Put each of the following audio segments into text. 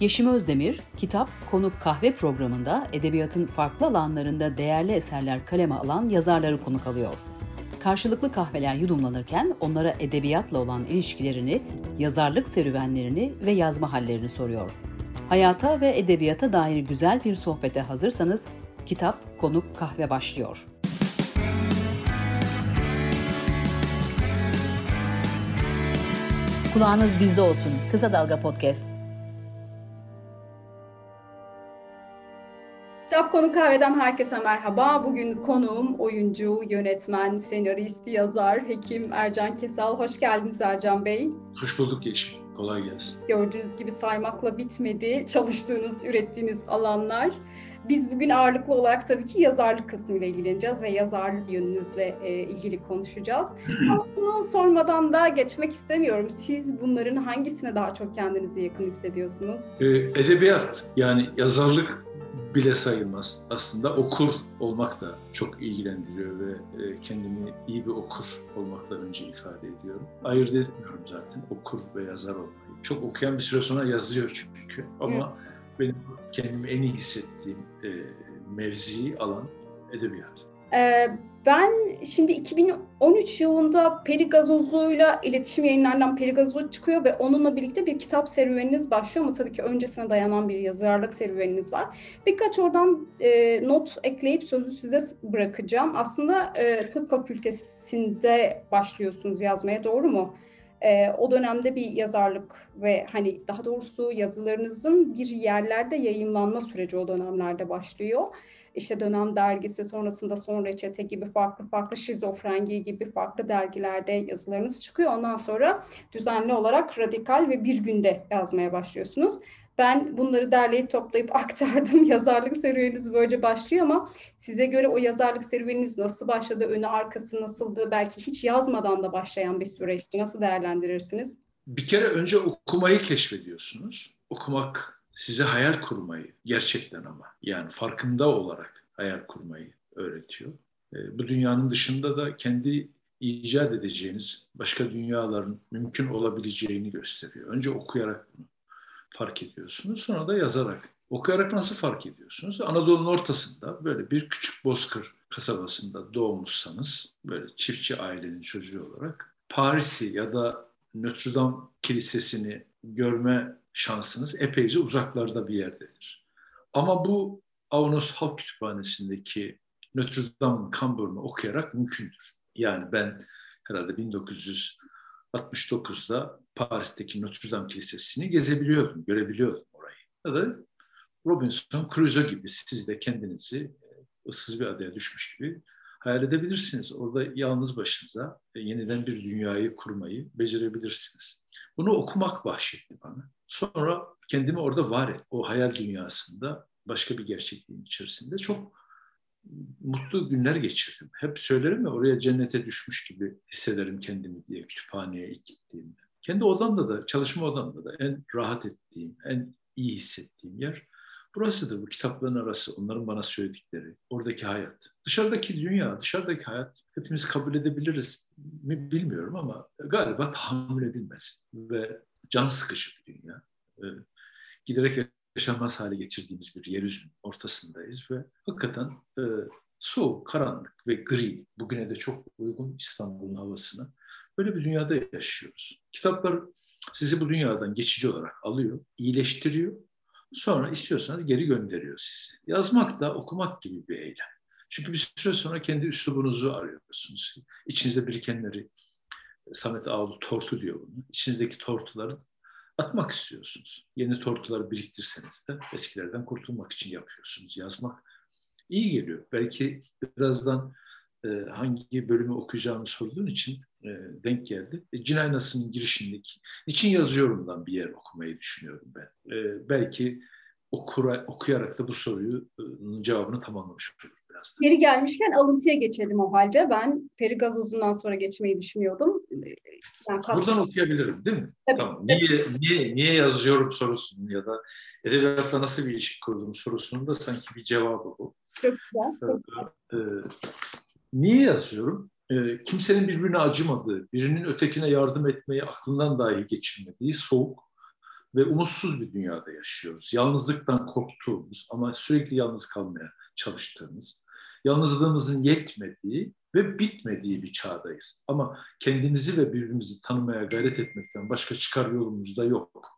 Yeşim Özdemir, Kitap Konuk Kahve programında edebiyatın farklı alanlarında değerli eserler kaleme alan yazarları konuk alıyor. Karşılıklı kahveler yudumlanırken onlara edebiyatla olan ilişkilerini, yazarlık serüvenlerini ve yazma hallerini soruyor. Hayata ve edebiyata dair güzel bir sohbete hazırsanız Kitap Konuk Kahve başlıyor. Kulağınız bizde olsun. Kısa Dalga Podcast. Kitap Konu Kahve'den herkese merhaba. Bugün konuğum oyuncu, yönetmen, senarist, yazar, hekim Ercan Kesal. Hoş geldiniz Ercan Bey. Hoş bulduk Yeşim. Kolay gelsin. Gördüğünüz gibi saymakla bitmedi çalıştığınız, ürettiğiniz alanlar. Biz bugün ağırlıklı olarak tabii ki yazarlık kısmıyla ilgileneceğiz ve yazarlık yönünüzle e, ilgili konuşacağız. Ama bunu sormadan da geçmek istemiyorum. Siz bunların hangisine daha çok kendinizi yakın hissediyorsunuz? Ee, edebiyat yani yazarlık bile sayılmaz. Aslında okur olmak da çok ilgilendiriyor ve e, kendimi iyi bir okur olmaktan önce ifade ediyorum. Ayırt etmiyorum zaten okur ve yazar olmayı. Çok okuyan bir süre sonra yazıyor çünkü. Ama evet. benim kendimi en iyi hissettiğim e, mevzi alan edebiyat. Ee, ben şimdi 2013 yılında Peri Gazozlu'yla iletişim yayınlarından Peri Gazozlu çıkıyor ve onunla birlikte bir kitap serüveniniz başlıyor ama tabii ki öncesine dayanan bir yazarlık serüveniniz var. Birkaç oradan e, not ekleyip sözü size bırakacağım. Aslında e, tıp fakültesinde başlıyorsunuz yazmaya doğru mu? E, o dönemde bir yazarlık ve hani daha doğrusu yazılarınızın bir yerlerde yayınlanma süreci o dönemlerde başlıyor işte dönem dergisi sonrasında son reçete gibi farklı farklı şizofrengi gibi farklı dergilerde yazılarınız çıkıyor. Ondan sonra düzenli olarak radikal ve bir günde yazmaya başlıyorsunuz. Ben bunları derleyip toplayıp aktardım. Yazarlık serüveniniz böylece başlıyor ama size göre o yazarlık serüveniniz nasıl başladı, önü arkası nasıldı? Belki hiç yazmadan da başlayan bir süreçti. Nasıl değerlendirirsiniz? Bir kere önce okumayı keşfediyorsunuz. Okumak size hayal kurmayı gerçekten ama yani farkında olarak hayal kurmayı öğretiyor. E, bu dünyanın dışında da kendi icat edeceğiniz başka dünyaların mümkün olabileceğini gösteriyor. Önce okuyarak bunu fark ediyorsunuz. Sonra da yazarak. Okuyarak nasıl fark ediyorsunuz? Anadolu'nun ortasında böyle bir küçük bozkır kasabasında doğmuşsanız böyle çiftçi ailenin çocuğu olarak Paris'i ya da Notre Dame Kilisesi'ni görme şansınız epeyce uzaklarda bir yerdedir. Ama bu Avanos Halk Kütüphanesi'ndeki Notre Dame'ın kamburunu okuyarak mümkündür. Yani ben herhalde 1969'da Paris'teki Notre Dame Kilisesi'ni gezebiliyordum, görebiliyordum orayı. Ya da Robinson Crusoe gibi siz de kendinizi e, ıssız bir adaya düşmüş gibi hayal edebilirsiniz. Orada yalnız başınıza yeniden bir dünyayı kurmayı becerebilirsiniz. Bunu okumak bahşetti bana. Sonra kendimi orada var et. O hayal dünyasında başka bir gerçekliğin içerisinde çok mutlu günler geçirdim. Hep söylerim ya oraya cennete düşmüş gibi hissederim kendimi diye kütüphaneye ilk gittiğimde. Kendi odamda da, çalışma odamda da en rahat ettiğim, en iyi hissettiğim yer burasıdır. Bu kitapların arası, onların bana söyledikleri, oradaki hayat. Dışarıdaki dünya, dışarıdaki hayat hepimiz kabul edebiliriz mi bilmiyorum ama galiba tahammül edilmez. Ve can sıkıcı bir dünya. Ee, giderek yaşanmaz hale getirdiğimiz bir yeryüzünün ortasındayız ve hakikaten e, soğuk, karanlık ve gri, bugüne de çok uygun İstanbul'un havasına böyle bir dünyada yaşıyoruz. Kitaplar sizi bu dünyadan geçici olarak alıyor, iyileştiriyor, sonra istiyorsanız geri gönderiyor sizi. Yazmak da okumak gibi bir eylem. Çünkü bir süre sonra kendi üslubunuzu arıyorsunuz. İçinizde birikenleri, Samet Ağlı tortu diyor bunu. İçinizdeki tortuları atmak istiyorsunuz. Yeni tortuları biriktirseniz de eskilerden kurtulmak için yapıyorsunuz. Yazmak iyi geliyor. Belki birazdan e, hangi bölümü okuyacağımı sorduğun için e, denk geldi. E, Cinaynası'nın girişindeki, için yazıyorumdan bir yer okumayı düşünüyorum ben. E, belki okura, okuyarak da bu soruyu e, cevabını tamamlamış biraz. Geri gelmişken alıntıya geçelim o halde. Ben Peri Gazoz'undan sonra geçmeyi düşünüyordum. Yani Buradan okuyabilirim değil mi? Tabii. Tamam. Niye, niye, niye yazıyorum sorusunun ya da edebiyatla nasıl bir ilişki kurduğum sorusunun da sanki bir cevabı bu. Çok güzel. Çok güzel. Ee, niye yazıyorum? Ee, kimsenin birbirine acımadığı, birinin ötekine yardım etmeyi aklından dahi geçirmediği soğuk ve umutsuz bir dünyada yaşıyoruz. Yalnızlıktan korktuğumuz ama sürekli yalnız kalmaya çalıştığımız, yalnızlığımızın yetmediği ve bitmediği bir çağdayız. Ama kendimizi ve birbirimizi tanımaya gayret etmekten başka çıkar yolumuz da yok.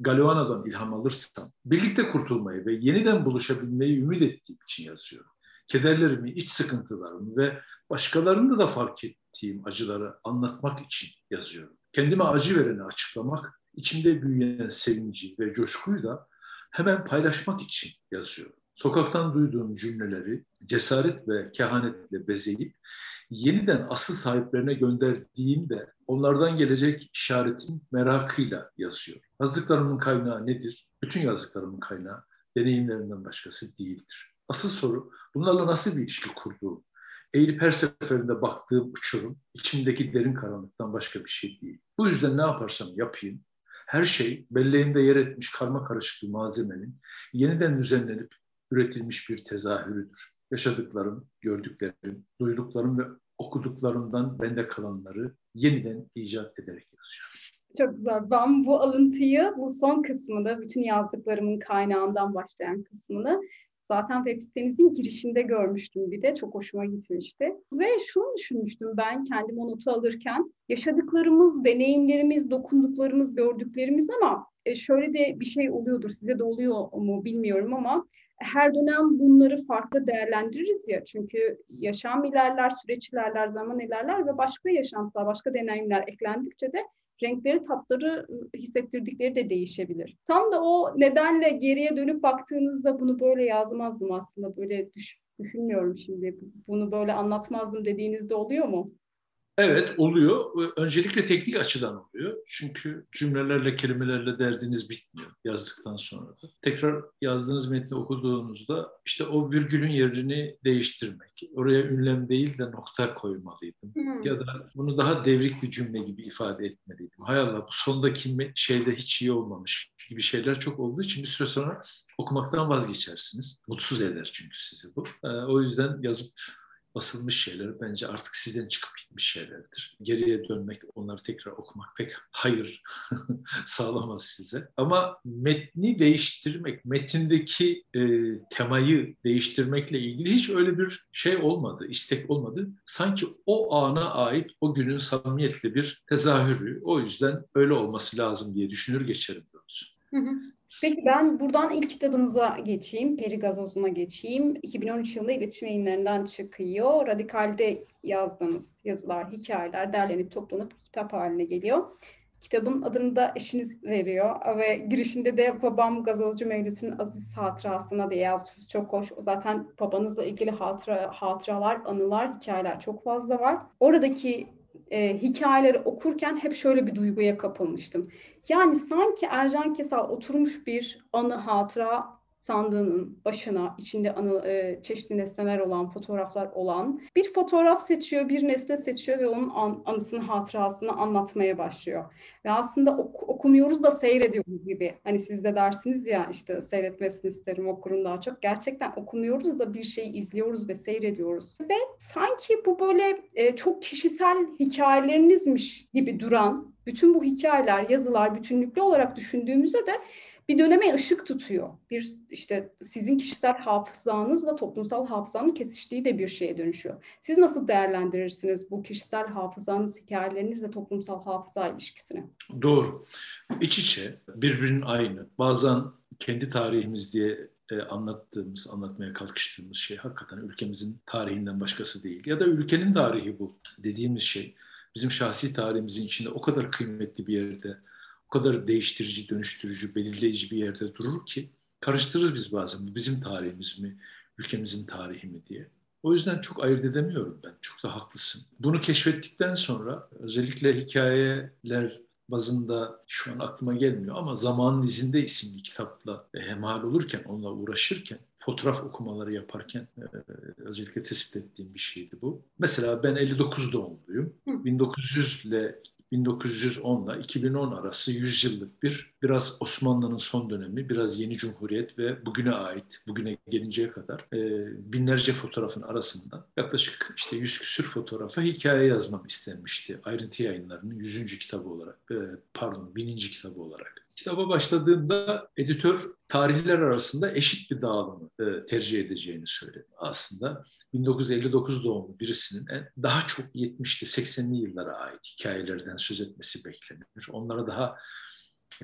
Galeano'dan ilham alırsam, birlikte kurtulmayı ve yeniden buluşabilmeyi ümit ettiğim için yazıyorum. Kederlerimi, iç sıkıntılarımı ve başkalarında da fark ettiğim acıları anlatmak için yazıyorum. Kendime acı vereni açıklamak, içimde büyüyen sevinci ve coşkuyu da hemen paylaşmak için yazıyorum. Sokaktan duyduğum cümleleri cesaret ve kehanetle bezeyip yeniden asıl sahiplerine gönderdiğimde onlardan gelecek işaretin merakıyla yazıyor. Yazdıklarımın kaynağı nedir? Bütün yazdıklarımın kaynağı deneyimlerinden başkası değildir. Asıl soru bunlarla nasıl bir ilişki kurduğum, eğilip her seferinde baktığım uçurum içimdeki derin karanlıktan başka bir şey değil. Bu yüzden ne yaparsam yapayım her şey belleğimde yer etmiş karma karışık bir malzemenin yeniden düzenlenip üretilmiş bir tezahürüdür. Yaşadıklarım, gördüklerim, duyduklarım ve okuduklarımdan bende kalanları yeniden icat ederek yazıyorum. Çok güzel. Ben bu alıntıyı, bu son kısmını, bütün yazdıklarımın kaynağından başlayan kısmını zaten web sitenizin girişinde görmüştüm bir de. Çok hoşuma gitmişti. Ve şunu düşünmüştüm ben kendim o notu alırken. Yaşadıklarımız, deneyimlerimiz, dokunduklarımız, gördüklerimiz ama e, şöyle de bir şey oluyordur. Size de oluyor mu bilmiyorum ama her dönem bunları farklı değerlendiririz ya. Çünkü yaşam ilerler, süreç ilerler, zaman ilerler ve başka yaşantılar, başka deneyimler eklendikçe de renkleri, tatları ıı, hissettirdikleri de değişebilir. Tam da o nedenle geriye dönüp baktığınızda bunu böyle yazmazdım aslında. Böyle düş, düşünmüyorum şimdi. Bunu böyle anlatmazdım dediğinizde oluyor mu? Evet oluyor. Öncelikle teknik açıdan oluyor. Çünkü cümlelerle, kelimelerle derdiniz bitmiyor yazdıktan sonra da. Tekrar yazdığınız metni okuduğunuzda işte o virgülün yerini değiştirmek. Oraya ünlem değil de nokta koymalıydım. Hmm. Ya da bunu daha devrik bir cümle gibi ifade etmeliydim. Hay Allah bu sondaki şeyde hiç iyi olmamış gibi şeyler çok olduğu için bir süre sonra okumaktan vazgeçersiniz. Mutsuz eder çünkü sizi bu. O yüzden yazıp basılmış şeyler bence artık sizden çıkıp gitmiş şeylerdir. Geriye dönmek, onları tekrar okumak pek hayır sağlamaz size. Ama metni değiştirmek, metindeki e, temayı değiştirmekle ilgili hiç öyle bir şey olmadı, istek olmadı. Sanki o ana ait o günün samimiyetli bir tezahürü. O yüzden öyle olması lazım diye düşünür geçerim doğrusu. Peki ben buradan ilk kitabınıza geçeyim, Peri Gazozuna geçeyim. 2013 yılında iletişim yayınlarından çıkıyor. Radikal'de yazdığınız yazılar, hikayeler derlenip toplanıp kitap haline geliyor. Kitabın adını da eşiniz veriyor ve girişinde de babam gazozcu Mevlüt'ün aziz hatırasına diye yazmışsınız. Çok hoş. Zaten babanızla ilgili hatıra, hatıralar, anılar, hikayeler çok fazla var. Oradaki e, hikayeleri okurken hep şöyle bir duyguya kapılmıştım. Yani sanki Ercan Kesal oturmuş bir anı hatıra sandığının başına içinde anı, e, çeşitli nesneler olan, fotoğraflar olan bir fotoğraf seçiyor, bir nesne seçiyor ve onun an, anısını, hatırasını anlatmaya başlıyor. Ve aslında ok, okumuyoruz da seyrediyoruz gibi. Hani siz de dersiniz ya işte seyretmesini isterim okurun daha çok. Gerçekten okumuyoruz da bir şeyi izliyoruz ve seyrediyoruz. Ve sanki bu böyle e, çok kişisel hikayelerinizmiş gibi duran bütün bu hikayeler, yazılar bütünlüklü olarak düşündüğümüzde de bir döneme ışık tutuyor. Bir işte sizin kişisel hafızanızla toplumsal hafızanın kesiştiği de bir şeye dönüşüyor. Siz nasıl değerlendirirsiniz bu kişisel hafızanız, hikayelerinizle toplumsal hafıza ilişkisini? Doğru. İç içe, birbirinin aynı. Bazen kendi tarihimiz diye e, anlattığımız, anlatmaya kalkıştığımız şey hakikaten ülkemizin tarihinden başkası değil. Ya da ülkenin tarihi bu dediğimiz şey bizim şahsi tarihimizin içinde o kadar kıymetli bir yerde o kadar değiştirici, dönüştürücü, belirleyici bir yerde durur ki karıştırırız biz bazen. Bu bizim tarihimiz mi, ülkemizin tarihi mi diye. O yüzden çok ayırt edemiyorum ben. Çok da haklısın. Bunu keşfettikten sonra özellikle hikayeler bazında şu an aklıma gelmiyor ama Zamanın İzinde isimli kitapla hemal olurken, onunla uğraşırken, fotoğraf okumaları yaparken e, özellikle tespit ettiğim bir şeydi bu. Mesela ben 59 doğumluyum. 1900 ile 1910 ile 2010 arası 100 yıllık bir biraz Osmanlı'nın son dönemi, biraz yeni cumhuriyet ve bugüne ait, bugüne gelinceye kadar e, binlerce fotoğrafın arasında yaklaşık işte 100 küsür fotoğrafa hikaye yazmam istenmişti. Ayrıntı yayınlarının 100. kitabı olarak, e, pardon 1000. kitabı olarak. Kitaba başladığımda editör tarihler arasında eşit bir dağılımı e, tercih edeceğini söyledi. Aslında 1959 doğumlu birisinin daha çok 70'li 80'li yıllara ait hikayelerden söz etmesi beklenir. Onlara daha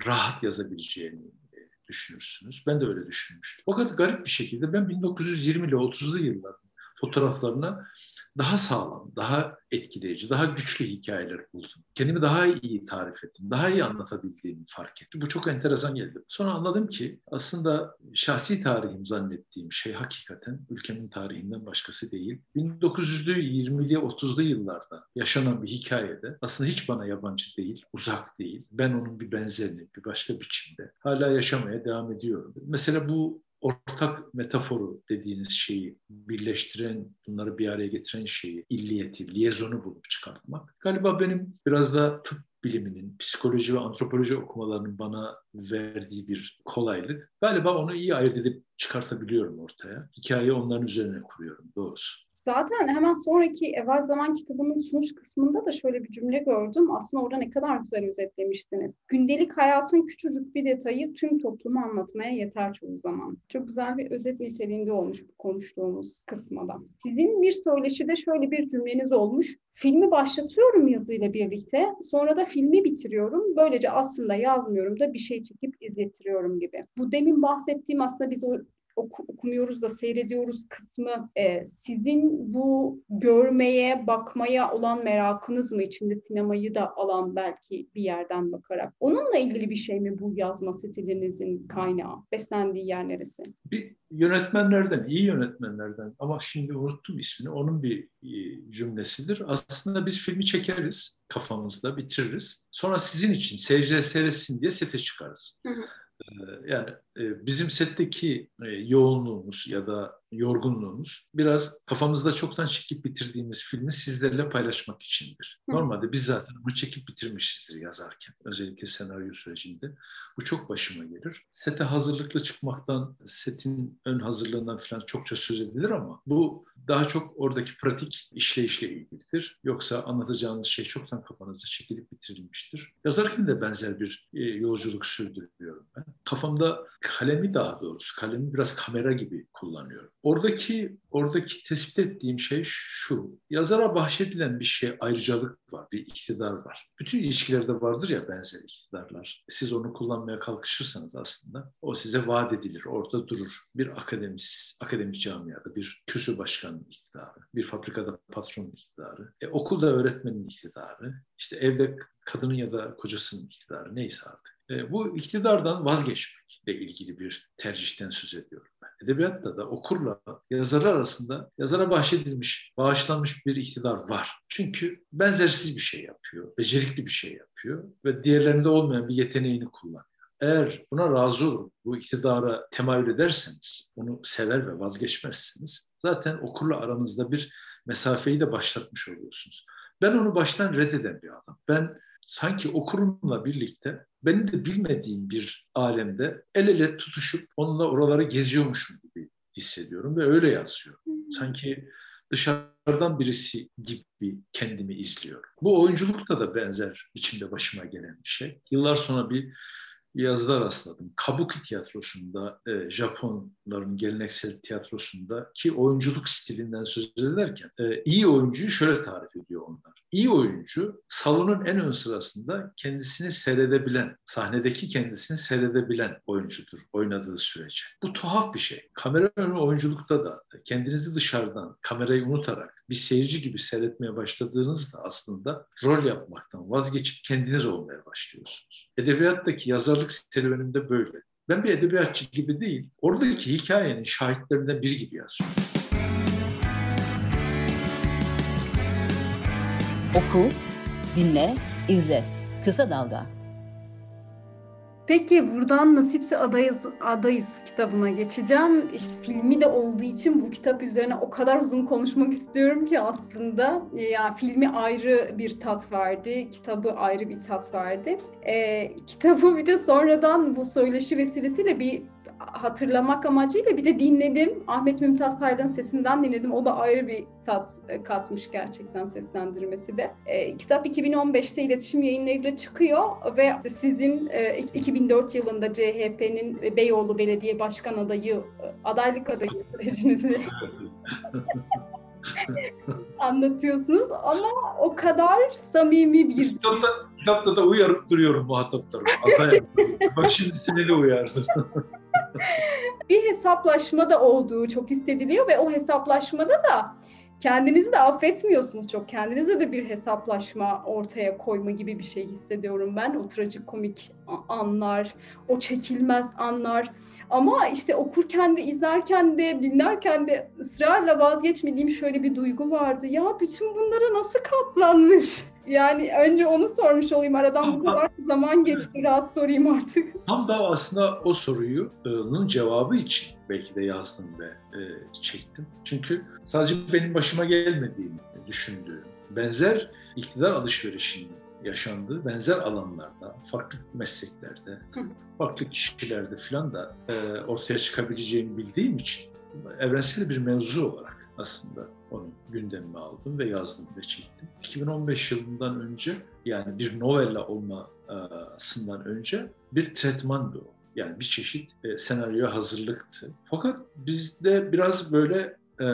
rahat yazabileceğini e, düşünürsünüz. Ben de öyle düşünmüştüm. Kadar garip bir şekilde ben 1920'li 30'lu yılların fotoğraflarına daha sağlam, daha etkileyici, daha güçlü hikayeler buldum. Kendimi daha iyi tarif ettim, daha iyi anlatabildiğimi fark ettim. Bu çok enteresan geldi. Sonra anladım ki aslında şahsi tarihim zannettiğim şey hakikaten ülkemin tarihinden başkası değil. 1900'lü, 20'li, 30'lu yıllarda yaşanan bir hikayede aslında hiç bana yabancı değil, uzak değil. Ben onun bir benzerini bir başka biçimde hala yaşamaya devam ediyorum. Mesela bu ortak metaforu dediğiniz şeyi birleştiren, bunları bir araya getiren şeyi, illiyeti, liyezonu bulup çıkartmak. Galiba benim biraz da tıp biliminin, psikoloji ve antropoloji okumalarının bana verdiği bir kolaylık. Galiba onu iyi ayırt edip çıkartabiliyorum ortaya. Hikayeyi onların üzerine kuruyorum doğrusu. Zaten hemen sonraki Evvel Zaman kitabının sunuş kısmında da şöyle bir cümle gördüm. Aslında orada ne kadar güzel özetlemiştiniz. Gündelik hayatın küçücük bir detayı tüm toplumu anlatmaya yeter çoğu zaman. Çok güzel bir özet niteliğinde olmuş bu konuştuğumuz kısmada. Sizin bir söyleşide şöyle bir cümleniz olmuş. Filmi başlatıyorum yazıyla birlikte. Sonra da filmi bitiriyorum. Böylece aslında yazmıyorum da bir şey çekip izletiyorum gibi. Bu demin bahsettiğim aslında biz o oku, okumuyoruz da seyrediyoruz kısmı e, sizin bu görmeye, bakmaya olan merakınız mı? içinde sinemayı da alan belki bir yerden bakarak. Onunla ilgili bir şey mi bu yazma stilinizin kaynağı? Beslendiği yer neresi? Bir yönetmenlerden, iyi yönetmenlerden ama şimdi unuttum ismini. Onun bir e, cümlesidir. Aslında biz filmi çekeriz kafamızda, bitiririz. Sonra sizin için seyirciler seyretsin diye sete çıkarız. Hı hı. Ee, yani e, bizim setteki e, yoğunluğumuz ya da yorgunluğumuz biraz kafamızda çoktan çekip bitirdiğimiz filmi sizlerle paylaşmak içindir. Normalde biz zaten bunu çekip bitirmişizdir yazarken. Özellikle senaryo sürecinde. Bu çok başıma gelir. Sete hazırlıklı çıkmaktan, setin ön hazırlığından falan çokça söz edilir ama bu daha çok oradaki pratik işleyişle ilgilidir. Yoksa anlatacağınız şey çoktan kafanızda çekilip bitirilmiştir. Yazarken de benzer bir e, yolculuk sürdürüyorum ben. Kafamda kalemi daha doğrusu, kalemi biraz kamera gibi kullanıyorum. Oradaki oradaki tespit ettiğim şey şu. Yazara bahşedilen bir şey ayrıcalık var, bir iktidar var. Bütün ilişkilerde vardır ya benzer iktidarlar. Siz onu kullanmaya kalkışırsanız aslında o size vaat edilir, orada durur. Bir akademis, akademik camiada bir kürsü başkanının iktidarı, bir fabrikada patronun iktidarı, e, okulda öğretmenin iktidarı, işte evde kadının ya da kocasının iktidarı neyse artık. E, bu iktidardan vazgeçmekle ilgili bir tercihten söz ediyorum ben. Edebiyatta da okurla yazarlar arasında yazara bahşedilmiş, bağışlanmış bir iktidar var. Çünkü benzersiz bir şey yapıyor, becerikli bir şey yapıyor ve diğerlerinde olmayan bir yeteneğini kullanıyor. Eğer buna razı olur, bu iktidara temayül ederseniz, onu sever ve vazgeçmezseniz zaten okurla aranızda bir mesafeyi de başlatmış oluyorsunuz. Ben onu baştan reddeden bir adam. Ben sanki okurumla birlikte benim de bilmediğim bir alemde el ele tutuşup onunla oraları geziyormuşum gibi hissediyorum ve öyle yazıyorum. Sanki dışarıdan birisi gibi kendimi izliyorum. Bu oyunculukta da benzer biçimde başıma gelen bir şey. Yıllar sonra bir yazıda rastladım. Kabuki tiyatrosunda, e, Japonların geleneksel tiyatrosunda ki oyunculuk stilinden söz ederken e, iyi oyuncuyu şöyle tarif ediyor onlar. İyi oyuncu salonun en ön sırasında kendisini seyredebilen, sahnedeki kendisini seyredebilen oyuncudur oynadığı sürece. Bu tuhaf bir şey. Kamera önü oyunculukta da kendinizi dışarıdan kamerayı unutarak bir seyirci gibi seyretmeye başladığınızda aslında rol yapmaktan vazgeçip kendiniz olmaya başlıyorsunuz. Edebiyattaki yazarlık serüvenimde böyle. Ben bir edebiyatçı gibi değil, oradaki hikayenin şahitlerinden biri gibi yazıyorum. Oku, dinle, izle. Kısa Dalga. Peki buradan Nasipse Adayız, Adayız kitabına geçeceğim. İşte filmi de olduğu için bu kitap üzerine o kadar uzun konuşmak istiyorum ki aslında. E, yani filmi ayrı bir tat verdi, kitabı ayrı bir tat verdi. E, kitabı bir de sonradan bu söyleşi vesilesiyle bir hatırlamak amacıyla bir de dinledim. Ahmet Mümtaz Taylan'ın sesinden dinledim. O da ayrı bir tat e, katmış gerçekten seslendirmesi de. E, kitap 2015'te iletişim yayınlarıyla çıkıyor ve sizin e, 2004 yılında CHP'nin Beyoğlu Belediye Başkan adayı, e, adaylık adayı sürecinizi anlatıyorsunuz ama o kadar samimi bir... Kitapta, kitapta da uyarıp duruyorum muhataplarımı. Bak şimdi sinirli uyardım. bir hesaplaşma da olduğu çok hissediliyor ve o hesaplaşmada da kendinizi de affetmiyorsunuz çok. Kendinize de bir hesaplaşma ortaya koyma gibi bir şey hissediyorum ben. O trajikomik anlar, o çekilmez anlar. Ama işte okurken de, izlerken de, dinlerken de ısrarla vazgeçmediğim şöyle bir duygu vardı. Ya bütün bunlara nasıl katlanmış? Yani önce onu sormuş olayım. Aradan bu kadar zaman geçti. Rahat sorayım artık. Tam da aslında o soruyunun cevabı için belki de yazdım ve e, çektim. Çünkü sadece benim başıma gelmediğini düşündüğüm benzer iktidar alışverişinin yaşandığı benzer alanlarda, farklı mesleklerde, farklı kişilerde falan da e, ortaya çıkabileceğini bildiğim için evrensel bir mevzu olarak aslında onu gündemime aldım ve yazdım ve çektim. 2015 yılından önce yani bir novella olmasından önce bir tretmandı o. Yani bir çeşit e, senaryo hazırlıktı. Fakat bizde biraz böyle e,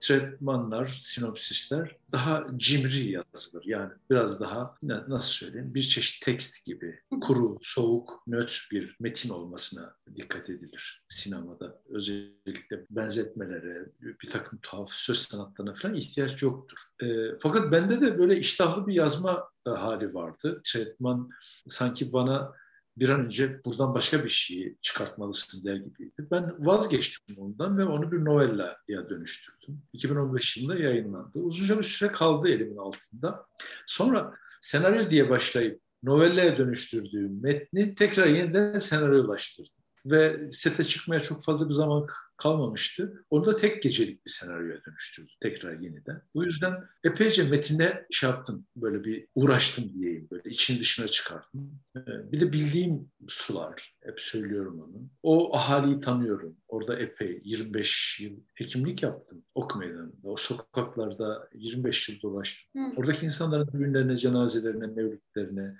tretmanlar, sinopsisler daha cimri yazılır. Yani biraz daha nasıl söyleyeyim bir çeşit tekst gibi kuru, soğuk, nötr bir metin olmasına dikkat edilir sinemada. Özellikle benzetmelere, bir takım tuhaf söz sanatlarına falan ihtiyaç yoktur. E, fakat bende de böyle iştahlı bir yazma hali vardı. Tretman sanki bana bir an önce buradan başka bir şeyi çıkartmalısın der gibiydi. Ben vazgeçtim ondan ve onu bir novellaya dönüştürdüm. 2015 yılında yayınlandı. Uzunca bir süre kaldı elimin altında. Sonra senaryo diye başlayıp novellaya dönüştürdüğüm metni tekrar yeniden senaryolaştırdım. Ve sete çıkmaya çok fazla bir zaman kalmamıştı. Onu da tek gecelik bir senaryoya dönüştürdü tekrar yeniden. Bu yüzden epeyce metine şey yaptım, böyle bir uğraştım diyeyim, böyle için dışına çıkarttım. Ee, bir de bildiğim sular, hep söylüyorum onu. O ahaliyi tanıyorum. Orada epey 25 yıl hekimlik yaptım ok meydanında. O sokaklarda 25 yıl dolaştım. Hı. Oradaki insanların düğünlerine, cenazelerine, mevlütlerine,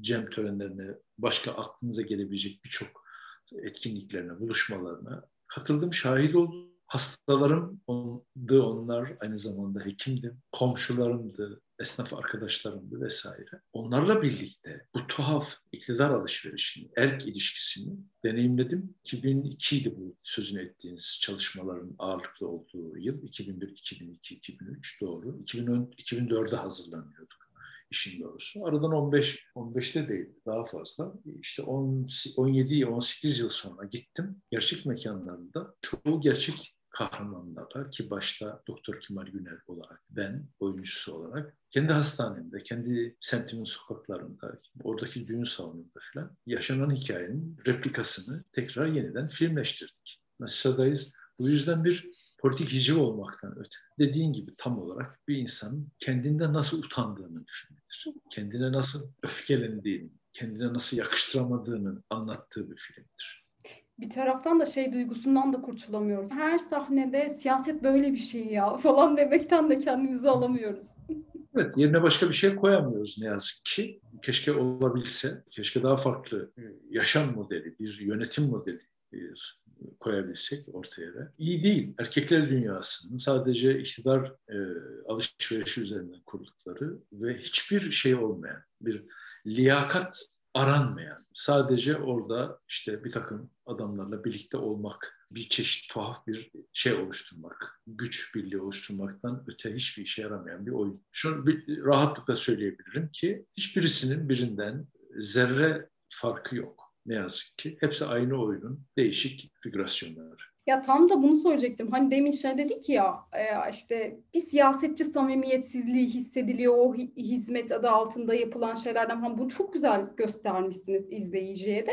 cem törenlerine, başka aklınıza gelebilecek birçok etkinliklerine, buluşmalarına katıldım, şahit oldum. Hastalarımdı onlar, aynı zamanda hekimdim, komşularımdı, esnaf arkadaşlarımdı vesaire. Onlarla birlikte bu tuhaf iktidar alışverişini, erk ilişkisini deneyimledim. 2002 idi bu sözünü ettiğiniz çalışmaların ağırlıklı olduğu yıl. 2001, 2002, 2003 doğru. 2010, 2004'e hazırlanıyorduk işin doğrusu. Aradan 15, 15'te değil daha fazla. İşte 10, 17, 18 yıl sonra gittim. Gerçek mekanlarında çoğu gerçek kahramanlarla ki başta Doktor Kemal Güner olarak ben oyuncusu olarak kendi hastanemde, kendi semtimin sokaklarında, oradaki düğün salonunda falan yaşanan hikayenin replikasını tekrar yeniden filmleştirdik. Nasıl Bu yüzden bir politik hiciv olmaktan öte. Dediğin gibi tam olarak bir insanın kendinden nasıl utandığının filmidir. Kendine nasıl öfkelendiğini, kendine nasıl yakıştıramadığını anlattığı bir filmdir. Bir taraftan da şey duygusundan da kurtulamıyoruz. Her sahnede siyaset böyle bir şey ya falan demekten de kendimizi alamıyoruz. Evet, yerine başka bir şey koyamıyoruz ne yazık ki. Keşke olabilse, keşke daha farklı yaşam modeli, bir yönetim modeli koyabilsek ortaya da iyi değil. Erkekler dünyasının sadece iktidar e, alışverişi üzerinden kurdukları ve hiçbir şey olmayan, bir liyakat aranmayan, sadece orada işte bir takım adamlarla birlikte olmak, bir çeşit tuhaf bir şey oluşturmak, güç birliği oluşturmaktan öte hiçbir işe yaramayan bir oyun. Şunu bir rahatlıkla söyleyebilirim ki hiçbirisinin birinden zerre farkı yok ne yazık ki. Hepsi aynı oyunun değişik figürasyonları. Ya tam da bunu soracaktım. Hani demin şey dedik ya e, işte bir siyasetçi samimiyetsizliği hissediliyor o hizmet adı altında yapılan şeylerden. Hani bunu çok güzel göstermişsiniz izleyiciye de.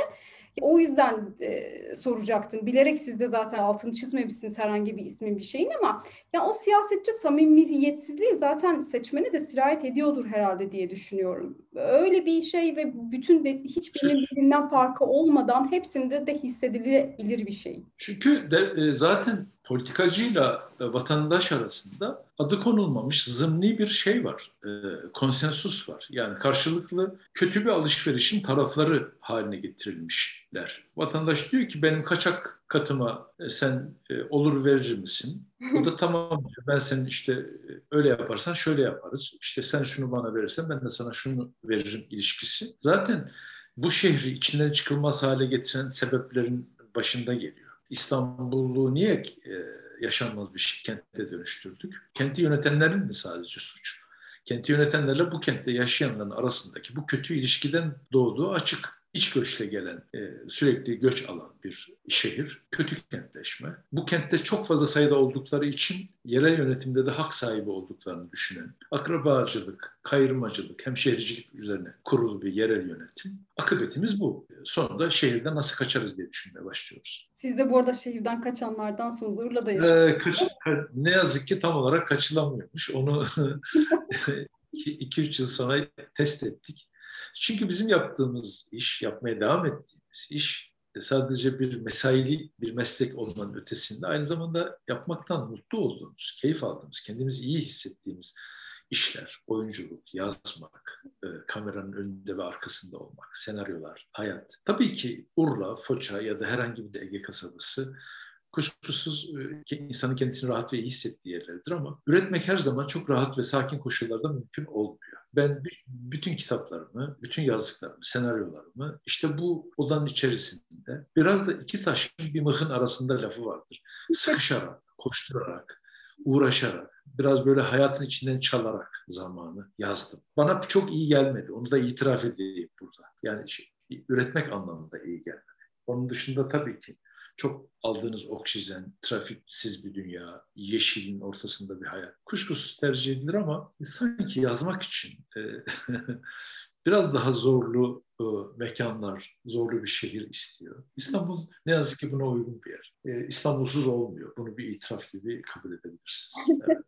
O yüzden e, soracaktım. Bilerek siz de zaten altını çizmemişsiniz herhangi bir ismin bir şeyin ama ya o siyasetçi samimiyetsizliği zaten seçmene de sirayet ediyordur herhalde diye düşünüyorum. Öyle bir şey ve bütün de hiçbirinin birbirinden farkı olmadan hepsinde de hissedilebilir bir şey. Çünkü de, e, zaten politikacıyla e, vatandaş arasında adı konulmamış zımni bir şey var, e, konsensus var. Yani karşılıklı kötü bir alışverişin tarafları haline getirilmişler. Vatandaş diyor ki benim kaçak katıma e, sen e, olur verir misin? O da tamam diyor. Ben senin işte e, öyle yaparsan şöyle yaparız. İşte sen şunu bana verirsen ben de sana şunu veririm ilişkisi. Zaten bu şehri içinden çıkılmaz hale getiren sebeplerin başında geliyor. İstanbulluğu niye e, yaşanmaz bir kente dönüştürdük? Kenti yönetenlerin mi sadece suç? Kenti yönetenlerle bu kentte yaşayanların arasındaki bu kötü ilişkiden doğduğu açık iç göçle gelen, e, sürekli göç alan bir şehir, kötü kentleşme. Bu kentte çok fazla sayıda oldukları için yerel yönetimde de hak sahibi olduklarını düşünen, akrabacılık, kayırmacılık, hemşehricilik üzerine kurulu bir yerel yönetim. Akıbetimiz bu. Sonunda şehirden nasıl kaçarız diye düşünmeye başlıyoruz. Siz de bu arada şehirden kaçanlardansınız. Urla'da yaşıyorsunuz. Ee, kaç, ne yazık ki tam olarak kaçılamıyormuş. Onu 2-3 yıl sonra test ettik. Çünkü bizim yaptığımız iş, yapmaya devam ettiğimiz iş e, sadece bir mesaili bir meslek olmanın ötesinde aynı zamanda yapmaktan mutlu olduğumuz, keyif aldığımız, kendimizi iyi hissettiğimiz işler, oyunculuk, yazmak, e, kameranın önünde ve arkasında olmak, senaryolar, hayat. Tabii ki Urla, Foça ya da herhangi bir Ege kasabası kuşkusuz e, insanın kendisini rahat ve iyi hissettiği yerlerdir ama üretmek her zaman çok rahat ve sakin koşullarda mümkün olmuyor. Ben bütün kitaplarımı, bütün yazdıklarımı, senaryolarımı işte bu odanın içerisinde biraz da iki taşın bir mıhın arasında lafı vardır. Sıkışarak, koşturarak, uğraşarak, biraz böyle hayatın içinden çalarak zamanı yazdım. Bana çok iyi gelmedi. Onu da itiraf edeyim burada. Yani şey, üretmek anlamında iyi gelmedi. Onun dışında tabii ki çok aldığınız oksijen, trafiksiz bir dünya, yeşilin ortasında bir hayat. Kuşkusuz tercih edilir ama sanki yazmak için e, biraz daha zorlu e, mekanlar, zorlu bir şehir istiyor. İstanbul ne yazık ki buna uygun bir yer. E, İstanbulsuz olmuyor. Bunu bir itiraf gibi kabul edebilirsiniz. Evet.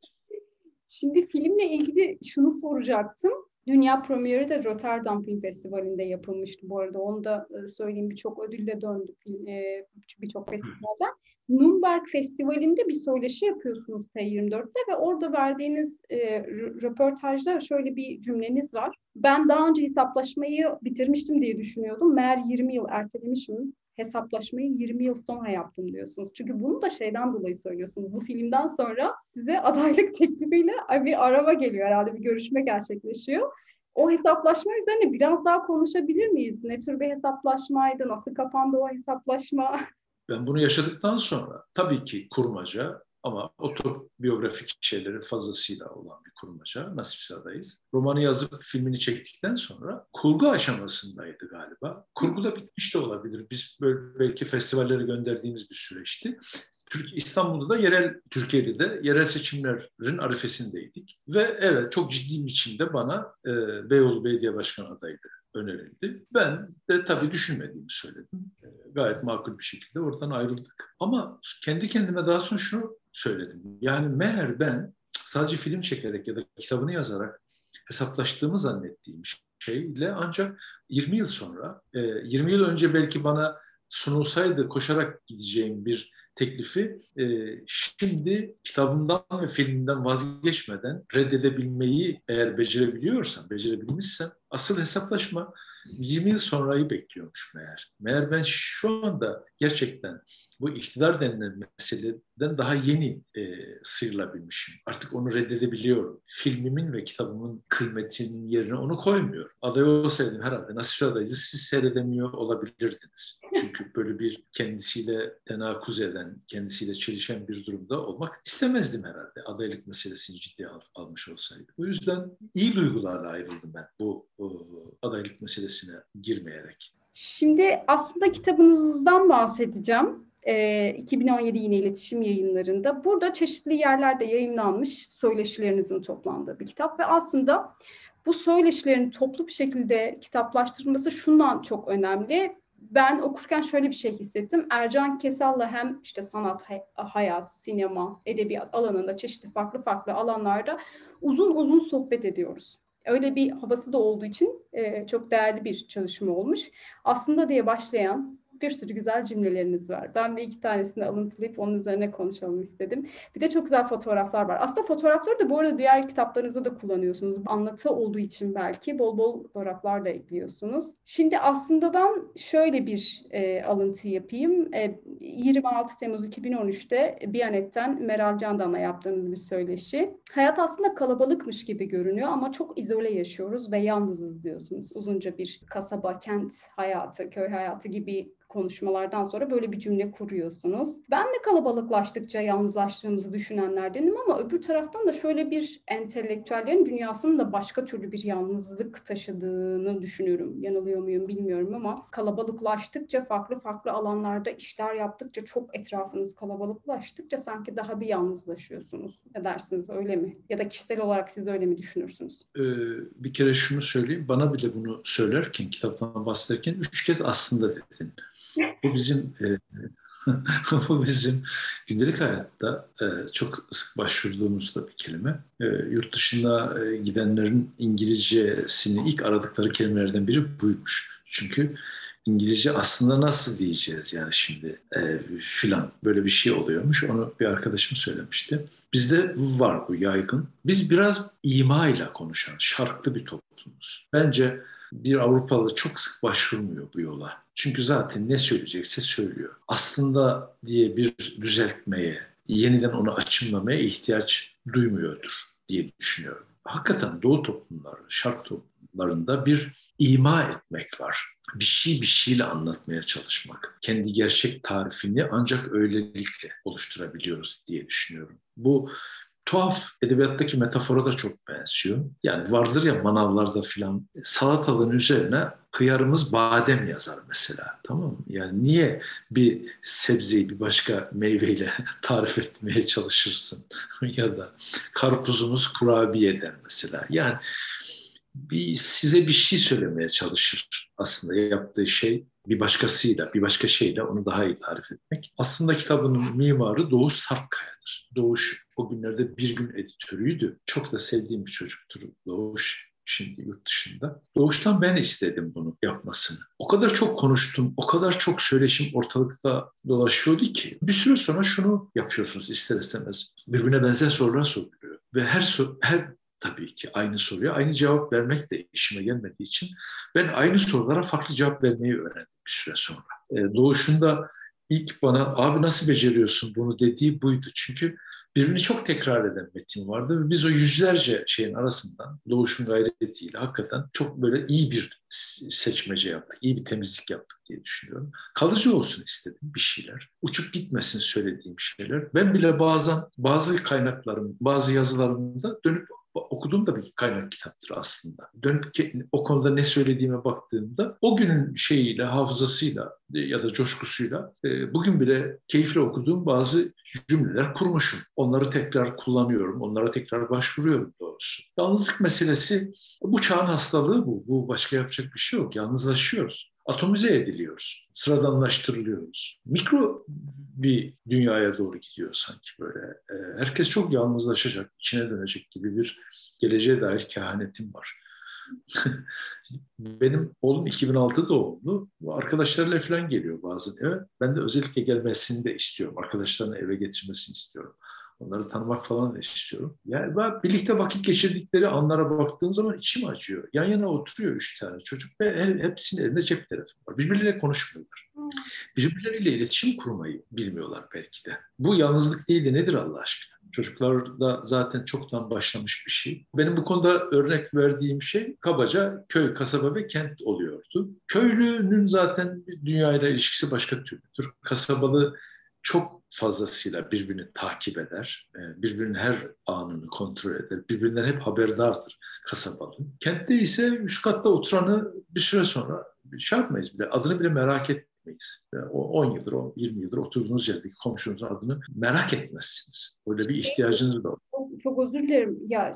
Şimdi filmle ilgili şunu soracaktım. Dünya premieri de Rotterdam Film Festivali'nde yapılmıştı bu arada. Onu da e, söyleyeyim birçok ödülle döndü e, birçok festivalden. Nürnberg Festivali'nde bir söyleşi yapıyorsunuz T24'te ve orada verdiğiniz e, röportajda şöyle bir cümleniz var. Ben daha önce hesaplaşmayı bitirmiştim diye düşünüyordum. Meğer 20 yıl ertelemişim hesaplaşmayı 20 yıl sonra yaptım diyorsunuz. Çünkü bunu da şeyden dolayı söylüyorsunuz. Bu filmden sonra size adaylık teklifiyle bir araba geliyor herhalde bir görüşme gerçekleşiyor. O hesaplaşma üzerine biraz daha konuşabilir miyiz? Ne tür bir hesaplaşmaydı? Nasıl kapandı o hesaplaşma? Ben bunu yaşadıktan sonra tabii ki kurmaca ama otobiyografik şeyleri fazlasıyla olan bir kurmaca. Nasipsadayız. Romanı yazıp filmini çektikten sonra kurgu aşamasındaydı galiba. Kurgu da bitmiş de olabilir. Biz böyle belki festivallere gönderdiğimiz bir süreçti. İstanbul'da da yerel, Türkiye'de de yerel seçimlerin arifesindeydik. Ve evet çok ciddi biçimde bana e, Beyoğlu Belediye Başkanı adayı önerildi. Ben de tabii düşünmediğimi söyledim. E, gayet makul bir şekilde oradan ayrıldık. Ama kendi kendime daha sonra şunu söyledim. Yani meğer ben sadece film çekerek ya da kitabını yazarak hesaplaştığımı zannettiğim şeyle ancak 20 yıl sonra, 20 e, yıl önce belki bana sunulsaydı koşarak gideceğim bir teklifi e, şimdi kitabından ve filminden vazgeçmeden reddedebilmeyi eğer becerebiliyorsam, becerebilmişsem asıl hesaplaşma 20 yıl sonrayı bekliyormuş meğer. Meğer ben şu anda gerçekten bu iktidar denilen meseleden daha yeni e, sıyrılabilmişim. Artık onu reddedebiliyorum. Filmimin ve kitabımın kıymetinin yerine onu koymuyorum. Aday olsaydım herhalde Nasır adaydı siz seyredemiyor olabilirdiniz. Çünkü böyle bir kendisiyle tenakuz eden, kendisiyle çelişen bir durumda olmak istemezdim herhalde. Adaylık meselesini ciddiye al, almış olsaydım. O yüzden iyi duygularla ayrıldım ben bu o, adaylık meselesine girmeyerek. Şimdi aslında kitabınızdan bahsedeceğim e, 2017 yine iletişim yayınlarında. Burada çeşitli yerlerde yayınlanmış söyleşilerinizin toplandığı bir kitap ve aslında bu söyleşilerin toplu bir şekilde kitaplaştırılması şundan çok önemli. ben okurken şöyle bir şey hissettim. Ercan Kesal'la hem işte sanat, hayat, sinema, edebiyat alanında çeşitli farklı farklı alanlarda uzun uzun sohbet ediyoruz. Öyle bir havası da olduğu için e, çok değerli bir çalışma olmuş. Aslında diye başlayan bir sürü güzel cümleleriniz var. Ben bir iki tanesini alıntılayıp onun üzerine konuşalım istedim. Bir de çok güzel fotoğraflar var. Aslında fotoğrafları da bu arada diğer kitaplarınızda da kullanıyorsunuz. Anlatı olduğu için belki bol bol fotoğraflar da ekliyorsunuz. Şimdi aslındadan şöyle bir e, alıntı yapayım. E, 26 Temmuz 2013'te Biyanet'ten Meral Candan'la yaptığınız bir söyleşi. Hayat aslında kalabalıkmış gibi görünüyor ama çok izole yaşıyoruz ve yalnızız diyorsunuz. Uzunca bir kasaba, kent hayatı, köy hayatı gibi konuşmalardan sonra böyle bir cümle kuruyorsunuz. Ben de kalabalıklaştıkça yalnızlaştığımızı düşünenlerdenim ama öbür taraftan da şöyle bir entelektüellerin dünyasının da başka türlü bir yalnızlık taşıdığını düşünüyorum. Yanılıyor muyum bilmiyorum ama kalabalıklaştıkça farklı farklı alanlarda işler yaptıkça çok etrafınız kalabalıklaştıkça sanki daha bir yalnızlaşıyorsunuz. Ne dersiniz öyle mi? Ya da kişisel olarak siz öyle mi düşünürsünüz? Ee, bir kere şunu söyleyeyim. Bana bile bunu söylerken, kitaptan bahsederken üç kez aslında dedin. Bu bizim e, bu bizim gündelik hayatta e, çok sık başvurduğumuz da bir kelime. E, yurt dışında e, gidenlerin İngilizcesini ilk aradıkları kelimelerden biri buymuş. Çünkü İngilizce aslında nasıl diyeceğiz yani şimdi e, filan böyle bir şey oluyormuş. Onu bir arkadaşım söylemişti. Bizde var bu yaygın. Biz biraz ima ile konuşan, şarklı bir toplumuz. Bence bir Avrupalı çok sık başvurmuyor bu yola. Çünkü zaten ne söyleyecekse söylüyor. Aslında diye bir düzeltmeye, yeniden onu açımlamaya ihtiyaç duymuyordur diye düşünüyorum. Hakikaten Doğu toplumları, Şark toplumlarında bir ima etmek var. Bir şey bir şeyle anlatmaya çalışmak. Kendi gerçek tarifini ancak öylelikle oluşturabiliyoruz diye düşünüyorum. Bu tuhaf edebiyattaki metafora da çok benziyor. Yani vardır ya manavlarda filan salatalığın üzerine hıyarımız badem yazar mesela tamam mı? Yani niye bir sebzeyi bir başka meyveyle tarif etmeye çalışırsın? ya da karpuzumuz kurabiye der mesela. Yani bir size bir şey söylemeye çalışır aslında yaptığı şey bir başkasıyla, bir başka şeyle onu daha iyi tarif etmek. Aslında kitabının mimarı Doğuş Sarpkaya'dır. Doğuş o günlerde bir gün editörüydü. Çok da sevdiğim bir çocuktur Doğuş şimdi yurt dışında. Doğuştan ben istedim bunu yapmasını. O kadar çok konuştum, o kadar çok söyleşim ortalıkta dolaşıyordu ki bir süre sonra şunu yapıyorsunuz ister istemez. Birbirine benzer sorular soruluyor. Ve her, her tabii ki aynı soruya aynı cevap vermek de işime gelmediği için ben aynı sorulara farklı cevap vermeyi öğrendim bir süre sonra. E, doğuşunda ilk bana abi nasıl beceriyorsun bunu dediği buydu. Çünkü birbirini çok tekrar eden metin vardı ve biz o yüzlerce şeyin arasından doğuşun gayretiyle hakikaten çok böyle iyi bir seçmece yaptık, iyi bir temizlik yaptık diye düşünüyorum. Kalıcı olsun istedim bir şeyler. Uçup gitmesin söylediğim şeyler. Ben bile bazen bazı kaynaklarım, bazı yazılarımda dönüp okuduğum da bir kaynak kitaptır aslında. Dönüp o konuda ne söylediğime baktığımda o günün şeyiyle, hafızasıyla e, ya da coşkusuyla e, bugün bile keyifle okuduğum bazı cümleler kurmuşum. Onları tekrar kullanıyorum, onlara tekrar başvuruyorum doğrusu. Yalnızlık meselesi bu çağın hastalığı bu. Bu başka yapacak bir şey yok. Yalnızlaşıyoruz atomize ediliyoruz, sıradanlaştırılıyoruz. Mikro bir dünyaya doğru gidiyor sanki böyle. E, herkes çok yalnızlaşacak, içine dönecek gibi bir geleceğe dair kehanetim var. Benim oğlum 2006 doğumlu. Arkadaşlarıyla falan geliyor bazen eve. Ben de özellikle gelmesini de istiyorum. Arkadaşlarını eve getirmesini istiyorum. Onları tanımak falan istiyorum. Yani ben birlikte vakit geçirdikleri anlara baktığım zaman içim acıyor. Yan yana oturuyor üç tane çocuk ve hepsinin elinde cep telefonu var. Birbirleriyle konuşmuyorlar. Hmm. Birbirleriyle iletişim kurmayı bilmiyorlar belki de. Bu yalnızlık değil de nedir Allah aşkına? Çocuklarda zaten çoktan başlamış bir şey. Benim bu konuda örnek verdiğim şey kabaca köy, kasaba ve kent oluyordu. Köylünün zaten dünyayla ilişkisi başka türlüdür. Kasabalı çok fazlasıyla birbirini takip eder, e, birbirinin her anını kontrol eder, birbirinden hep haberdardır kasabalı. Kentte ise üst katta oturanı bir süre sonra şey yapmayız bile, adını bile merak etmeyiz etmeyiz. O 10 yıldır, 20 yıldır oturduğunuz yerdeki komşunuzun adını merak etmezsiniz. Öyle bir ihtiyacınız da olur. Çok, çok özür dilerim. Ya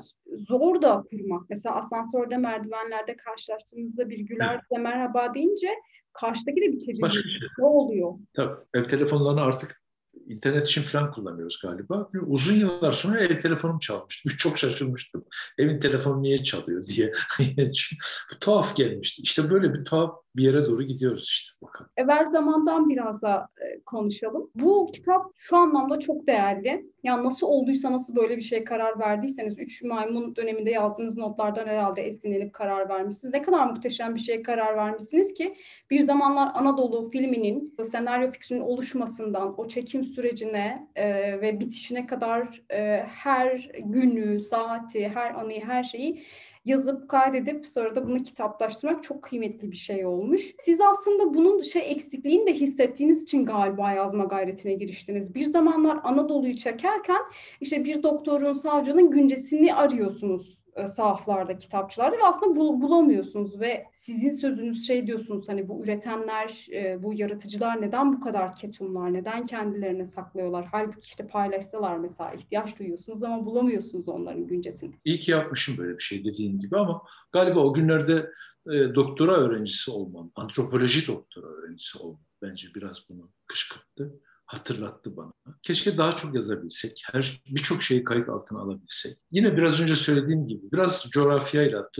zor da kurmak. Mesela asansörde, merdivenlerde karşılaştığınızda bir güler size merhaba deyince karşıdaki de bir tedirgin. Şey. Ne oluyor? Tabii. Ev telefonlarını artık internet için falan kullanıyoruz galiba. Uzun yıllar sonra ev telefonum çalmıştı. Çok şaşırmıştım. Evin telefonu niye çalıyor diye. tuhaf gelmişti. İşte böyle bir tuhaf bir yere doğru gidiyoruz işte bakalım. Evvel zamandan biraz da e, konuşalım. Bu kitap şu anlamda çok değerli. Yani nasıl olduysa nasıl böyle bir şey karar verdiyseniz Üç Maymun döneminde yazdığınız notlardan herhalde esinlenip karar vermişsiniz. Ne kadar muhteşem bir şey karar vermişsiniz ki bir zamanlar Anadolu filminin senaryo fikrinin oluşmasından o çekim sürecine e, ve bitişine kadar e, her günü, saati, her anıyı, her şeyi yazıp kaydedip sonra da bunu kitaplaştırmak çok kıymetli bir şey olmuş. Siz aslında bunun şey eksikliğini de hissettiğiniz için galiba yazma gayretine giriştiniz. Bir zamanlar Anadolu'yu çekerken işte bir doktorun, savcının güncesini arıyorsunuz e, sahaflarda, kitapçılarda ve aslında bul- bulamıyorsunuz ve sizin sözünüz şey diyorsunuz hani bu üretenler, e, bu yaratıcılar neden bu kadar ketumlar, neden kendilerine saklıyorlar? Halbuki işte paylaşsalar mesela ihtiyaç duyuyorsunuz ama bulamıyorsunuz onların güncesini. İyi ki yapmışım böyle bir şey dediğin gibi ama galiba o günlerde e, doktora öğrencisi olmam, antropoloji doktora öğrencisi olmam bence biraz bunu kışkırttı hatırlattı bana. Keşke daha çok yazabilsek, her birçok şeyi kayıt altına alabilsek. Yine biraz önce söylediğim gibi biraz coğrafyayla,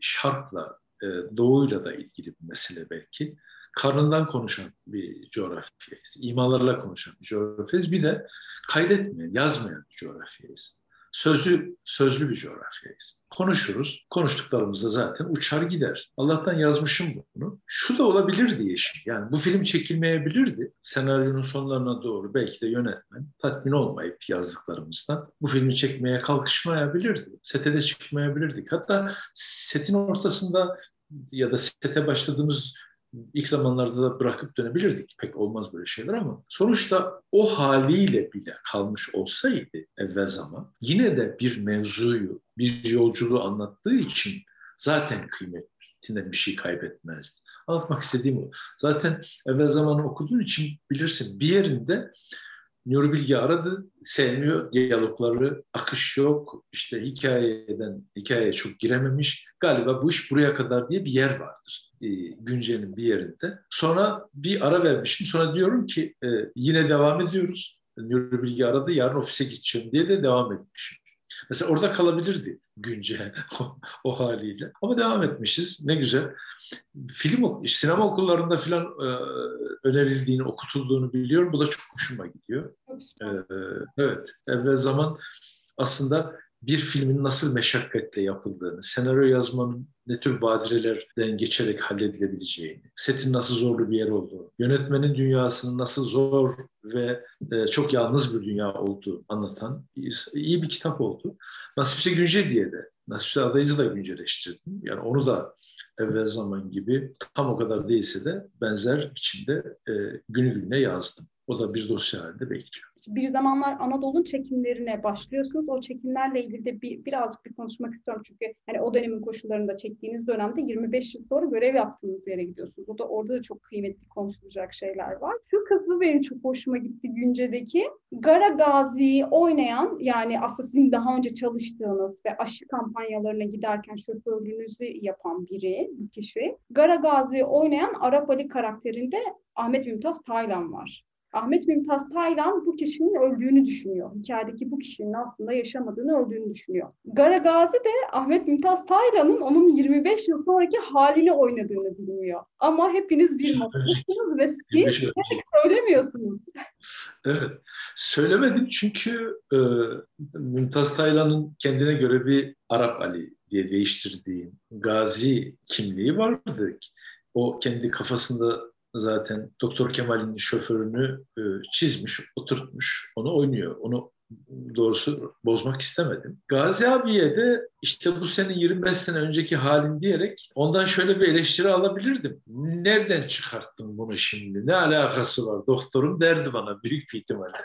şarkla, e, doğuyla da ilgili bir mesele belki. Karnından konuşan bir coğrafyayız. İmalarla konuşan bir coğrafyayız. Bir de kaydetmeyen, yazmayan bir coğrafyayız sözlü sözlü bir coğrafyayız. Konuşuruz. Konuştuklarımızda zaten uçar gider. Allah'tan yazmışım bunu. Şu da olabilir diye şimdi. Yani bu film çekilmeyebilirdi. Senaryonun sonlarına doğru belki de yönetmen tatmin olmayıp yazdıklarımızdan bu filmi çekmeye kalkışmayabilirdi. Sete de çıkmayabilirdik. Hatta setin ortasında ya da sete başladığımız ilk zamanlarda da bırakıp dönebilirdik. Pek olmaz böyle şeyler ama sonuçta o haliyle bile kalmış olsaydı evvel zaman yine de bir mevzuyu, bir yolculuğu anlattığı için zaten kıymetine bir şey kaybetmezdi. Anlatmak istediğim o. Zaten evvel zamanı okuduğun için bilirsin bir yerinde Nuri Bilge aradı, sevmiyor, diyalogları, akış yok, işte hikayeden hikayeye çok girememiş. Galiba bu iş buraya kadar diye bir yer vardır e, Günce'nin bir yerinde. Sonra bir ara vermişim, sonra diyorum ki e, yine devam ediyoruz. Nuri Bilge aradı, yarın ofise gideceğim diye de devam etmişim. Mesela orada kalabilirdi Günce o, o haliyle. Ama devam etmişiz. Ne güzel. Film, sinema okullarında filan e, önerildiğini, okutulduğunu biliyorum. Bu da çok hoşuma gidiyor. E, evet. Evvel zaman aslında bir filmin nasıl meşakkatle yapıldığını, senaryo yazmanın ne tür badirelerden geçerek halledilebileceğini, setin nasıl zorlu bir yer olduğunu, yönetmenin dünyasının nasıl zor ve e, çok yalnız bir dünya olduğu anlatan iyi bir kitap oldu. Nasipse Günce diye de, Nasipse Adayız'ı da günceleştirdim. Yani onu da evvel zaman gibi tam o kadar değilse de benzer biçimde e, günü gününe yazdım. O da bir dosya halinde bekliyor. Bir zamanlar Anadolu'nun çekimlerine başlıyorsunuz. O çekimlerle ilgili de bir, birazcık bir konuşmak istiyorum. Çünkü hani o dönemin koşullarında çektiğiniz dönemde 25 yıl sonra görev yaptığınız yere gidiyorsunuz. O da orada da çok kıymetli konuşulacak şeyler var. Şu kısmı benim çok hoşuma gitti Günce'deki. Gara Gazi'yi oynayan yani aslında sizin daha önce çalıştığınız ve aşı kampanyalarına giderken şoförlüğünüzü yapan biri bu kişi. Gara Gazi'yi oynayan Arap Ali karakterinde Ahmet Mümtaz Taylan var. Ahmet Mümtaz Taylan bu kişinin öldüğünü düşünüyor. Hikayedeki bu kişinin aslında yaşamadığını, öldüğünü düşünüyor. Gara Gazi de Ahmet Mümtaz Taylan'ın onun 25 yıl sonraki halini oynadığını bilmiyor. Ama hepiniz bir noktasınız ve siz pek söylemiyorsunuz. Evet. Söylemedim çünkü e, Mümtaz Taylan'ın kendine göre bir Arap Ali diye değiştirdiği Gazi kimliği vardı. O kendi kafasında zaten Doktor Kemal'in şoförünü e, çizmiş, oturtmuş, onu oynuyor. Onu doğrusu bozmak istemedim. Gazi abiye de işte bu senin 25 sene önceki halin diyerek ondan şöyle bir eleştiri alabilirdim. Nereden çıkarttın bunu şimdi? Ne alakası var? Doktorum derdi bana büyük bir ihtimalle.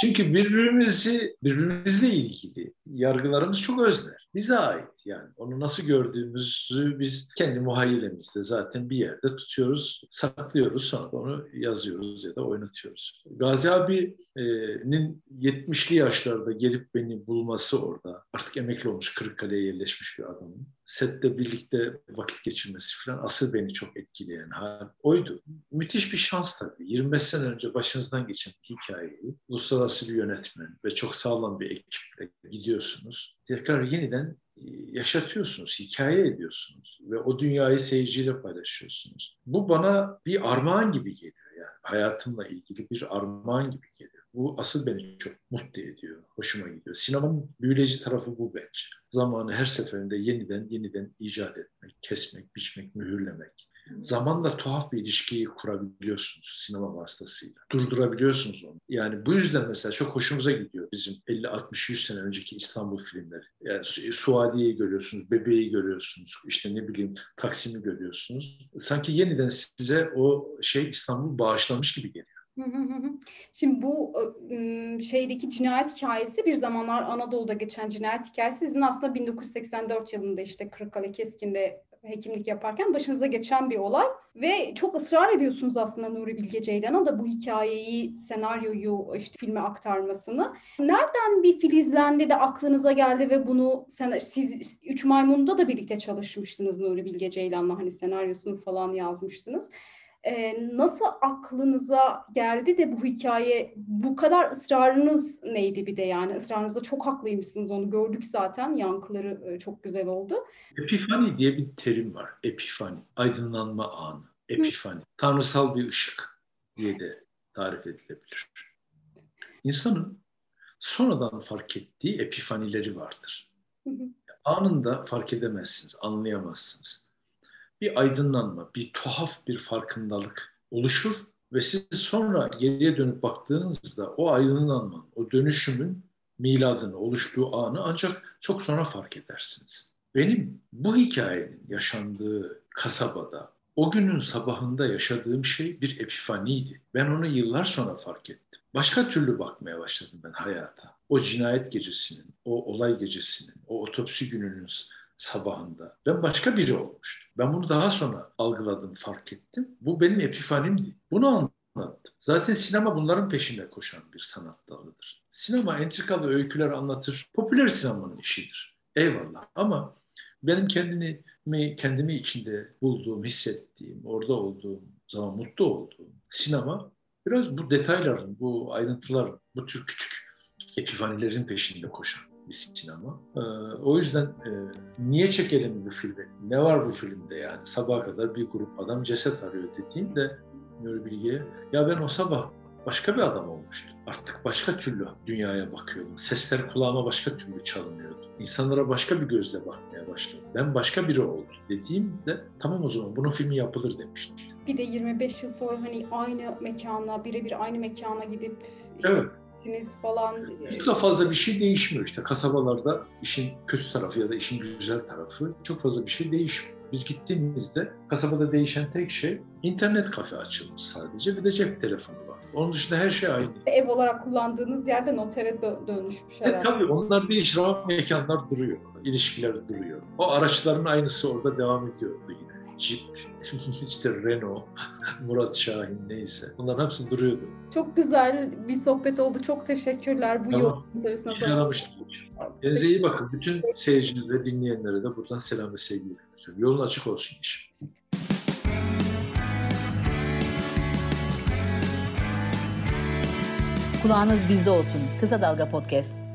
Çünkü birbirimizi, birbirimizle ilgili yargılarımız çok özler. Bize ait yani. Onu nasıl gördüğümüzü biz kendi muhayyilemizde zaten bir yerde tutuyoruz, saklıyoruz. Sonra onu yazıyoruz ya da oynatıyoruz. Gazi abi'nin 70'li yaşlarda gelip beni bulması orada. Artık emekli olmuş, Kırıkkale'ye yerleşmiş bir adamın sette birlikte vakit geçirmesi falan asıl beni çok etkileyen hal oydu. Müthiş bir şans tabii. 25 sene önce başınızdan geçen hikayeyi uluslararası bir yönetmen ve çok sağlam bir ekiple gidiyorsunuz. Tekrar yeniden e, yaşatıyorsunuz, hikaye ediyorsunuz ve o dünyayı seyirciyle paylaşıyorsunuz. Bu bana bir armağan gibi geliyor yani hayatımla ilgili bir armağan gibi geliyor. Bu asıl beni çok mutlu ediyor, hoşuma gidiyor. Sinemanın büyüleyici tarafı bu bence. Zamanı her seferinde yeniden yeniden icat etmek, kesmek, biçmek, mühürlemek. Zamanla tuhaf bir ilişkiyi kurabiliyorsunuz sinema vasıtasıyla. Durdurabiliyorsunuz onu. Yani bu yüzden mesela çok hoşumuza gidiyor bizim 50, 60, 100 sene önceki İstanbul filmleri. Yani Suadiye'yi görüyorsunuz, Bebeği görüyorsunuz, işte ne bileyim Taksim'i görüyorsunuz. Sanki yeniden size o şey İstanbul bağışlamış gibi geliyor. Şimdi bu şeydeki cinayet hikayesi bir zamanlar Anadolu'da geçen cinayet hikayesi sizin aslında 1984 yılında işte Kırıkkale Keskin'de hekimlik yaparken başınıza geçen bir olay ve çok ısrar ediyorsunuz aslında Nuri Bilge Ceylan'a da bu hikayeyi, senaryoyu işte filme aktarmasını. Nereden bir filizlendi de aklınıza geldi ve bunu sen, siz Üç Maymun'da da birlikte çalışmıştınız Nuri Bilge Ceylan'la hani senaryosunu falan yazmıştınız. Ee, nasıl aklınıza geldi de bu hikaye bu kadar ısrarınız neydi bir de yani ısrarınızda çok haklıymışsınız onu gördük zaten yankıları çok güzel oldu. Epifani diye bir terim var. Epifani, aydınlanma anı. Epifani, Hı. tanrısal bir ışık diye de tarif edilebilir. İnsanın sonradan fark ettiği epifanileri vardır. Hı hı. Anında fark edemezsiniz, anlayamazsınız bir aydınlanma, bir tuhaf bir farkındalık oluşur ve siz sonra geriye dönüp baktığınızda o aydınlanmanın, o dönüşümün miladını, oluştuğu anı ancak çok sonra fark edersiniz. Benim bu hikayenin yaşandığı kasabada o günün sabahında yaşadığım şey bir epifaniydi. Ben onu yıllar sonra fark ettim. Başka türlü bakmaya başladım ben hayata. O cinayet gecesinin, o olay gecesinin, o otopsi gününün sabahında. Ben başka biri olmuştum. Ben bunu daha sonra algıladım, fark ettim. Bu benim epifanimdi. Bunu anlattım. Zaten sinema bunların peşinde koşan bir sanat dalıdır. Sinema entrikalı öyküler anlatır. Popüler sinemanın işidir. Eyvallah ama benim kendimi, kendimi içinde bulduğum, hissettiğim, orada olduğum zaman mutlu olduğum sinema biraz bu detayların, bu ayrıntıların, bu tür küçük epifanilerin peşinde koşan bir sinema. Ee, o yüzden e, niye çekelim bu filmi? Ne var bu filmde yani? Sabaha kadar bir grup adam ceset arıyor dediğimde Nuri Bilge'ye ya ben o sabah başka bir adam olmuştum. Artık başka türlü dünyaya bakıyordum. Sesler kulağıma başka türlü çalınıyordu. İnsanlara başka bir gözle bakmaya başladım. Ben başka biri oldum dediğimde tamam o zaman bunun filmi yapılır demiştim. Bir de 25 yıl sonra hani aynı mekana, birebir aynı mekana gidip işte evet ettiniz falan. Çok da fazla bir şey değişmiyor işte kasabalarda işin kötü tarafı ya da işin güzel tarafı çok fazla bir şey değişmiyor. Biz gittiğimizde kasabada değişen tek şey internet kafe açılmış sadece bir de cep telefonu var. Onun dışında her şey aynı. Ev olarak kullandığınız yerde notere dö- dönüşmüş herhalde. Evet, tabii onlar bir icra mekanlar duruyor. ilişkiler duruyor. O araçların aynısı orada devam ediyordu yine. Jeep, işte Renault, Murat Şahin neyse. Bunların hepsi duruyordu. Çok güzel bir sohbet oldu. Çok teşekkürler bu tamam. yol sonra. Kendinize iyi bakın. Bütün seyircilere, dinleyenlere de buradan selam ve sevgi iletiyorum. Yolun açık olsun iş. Kulağınız bizde olsun. Kısa Dalga Podcast.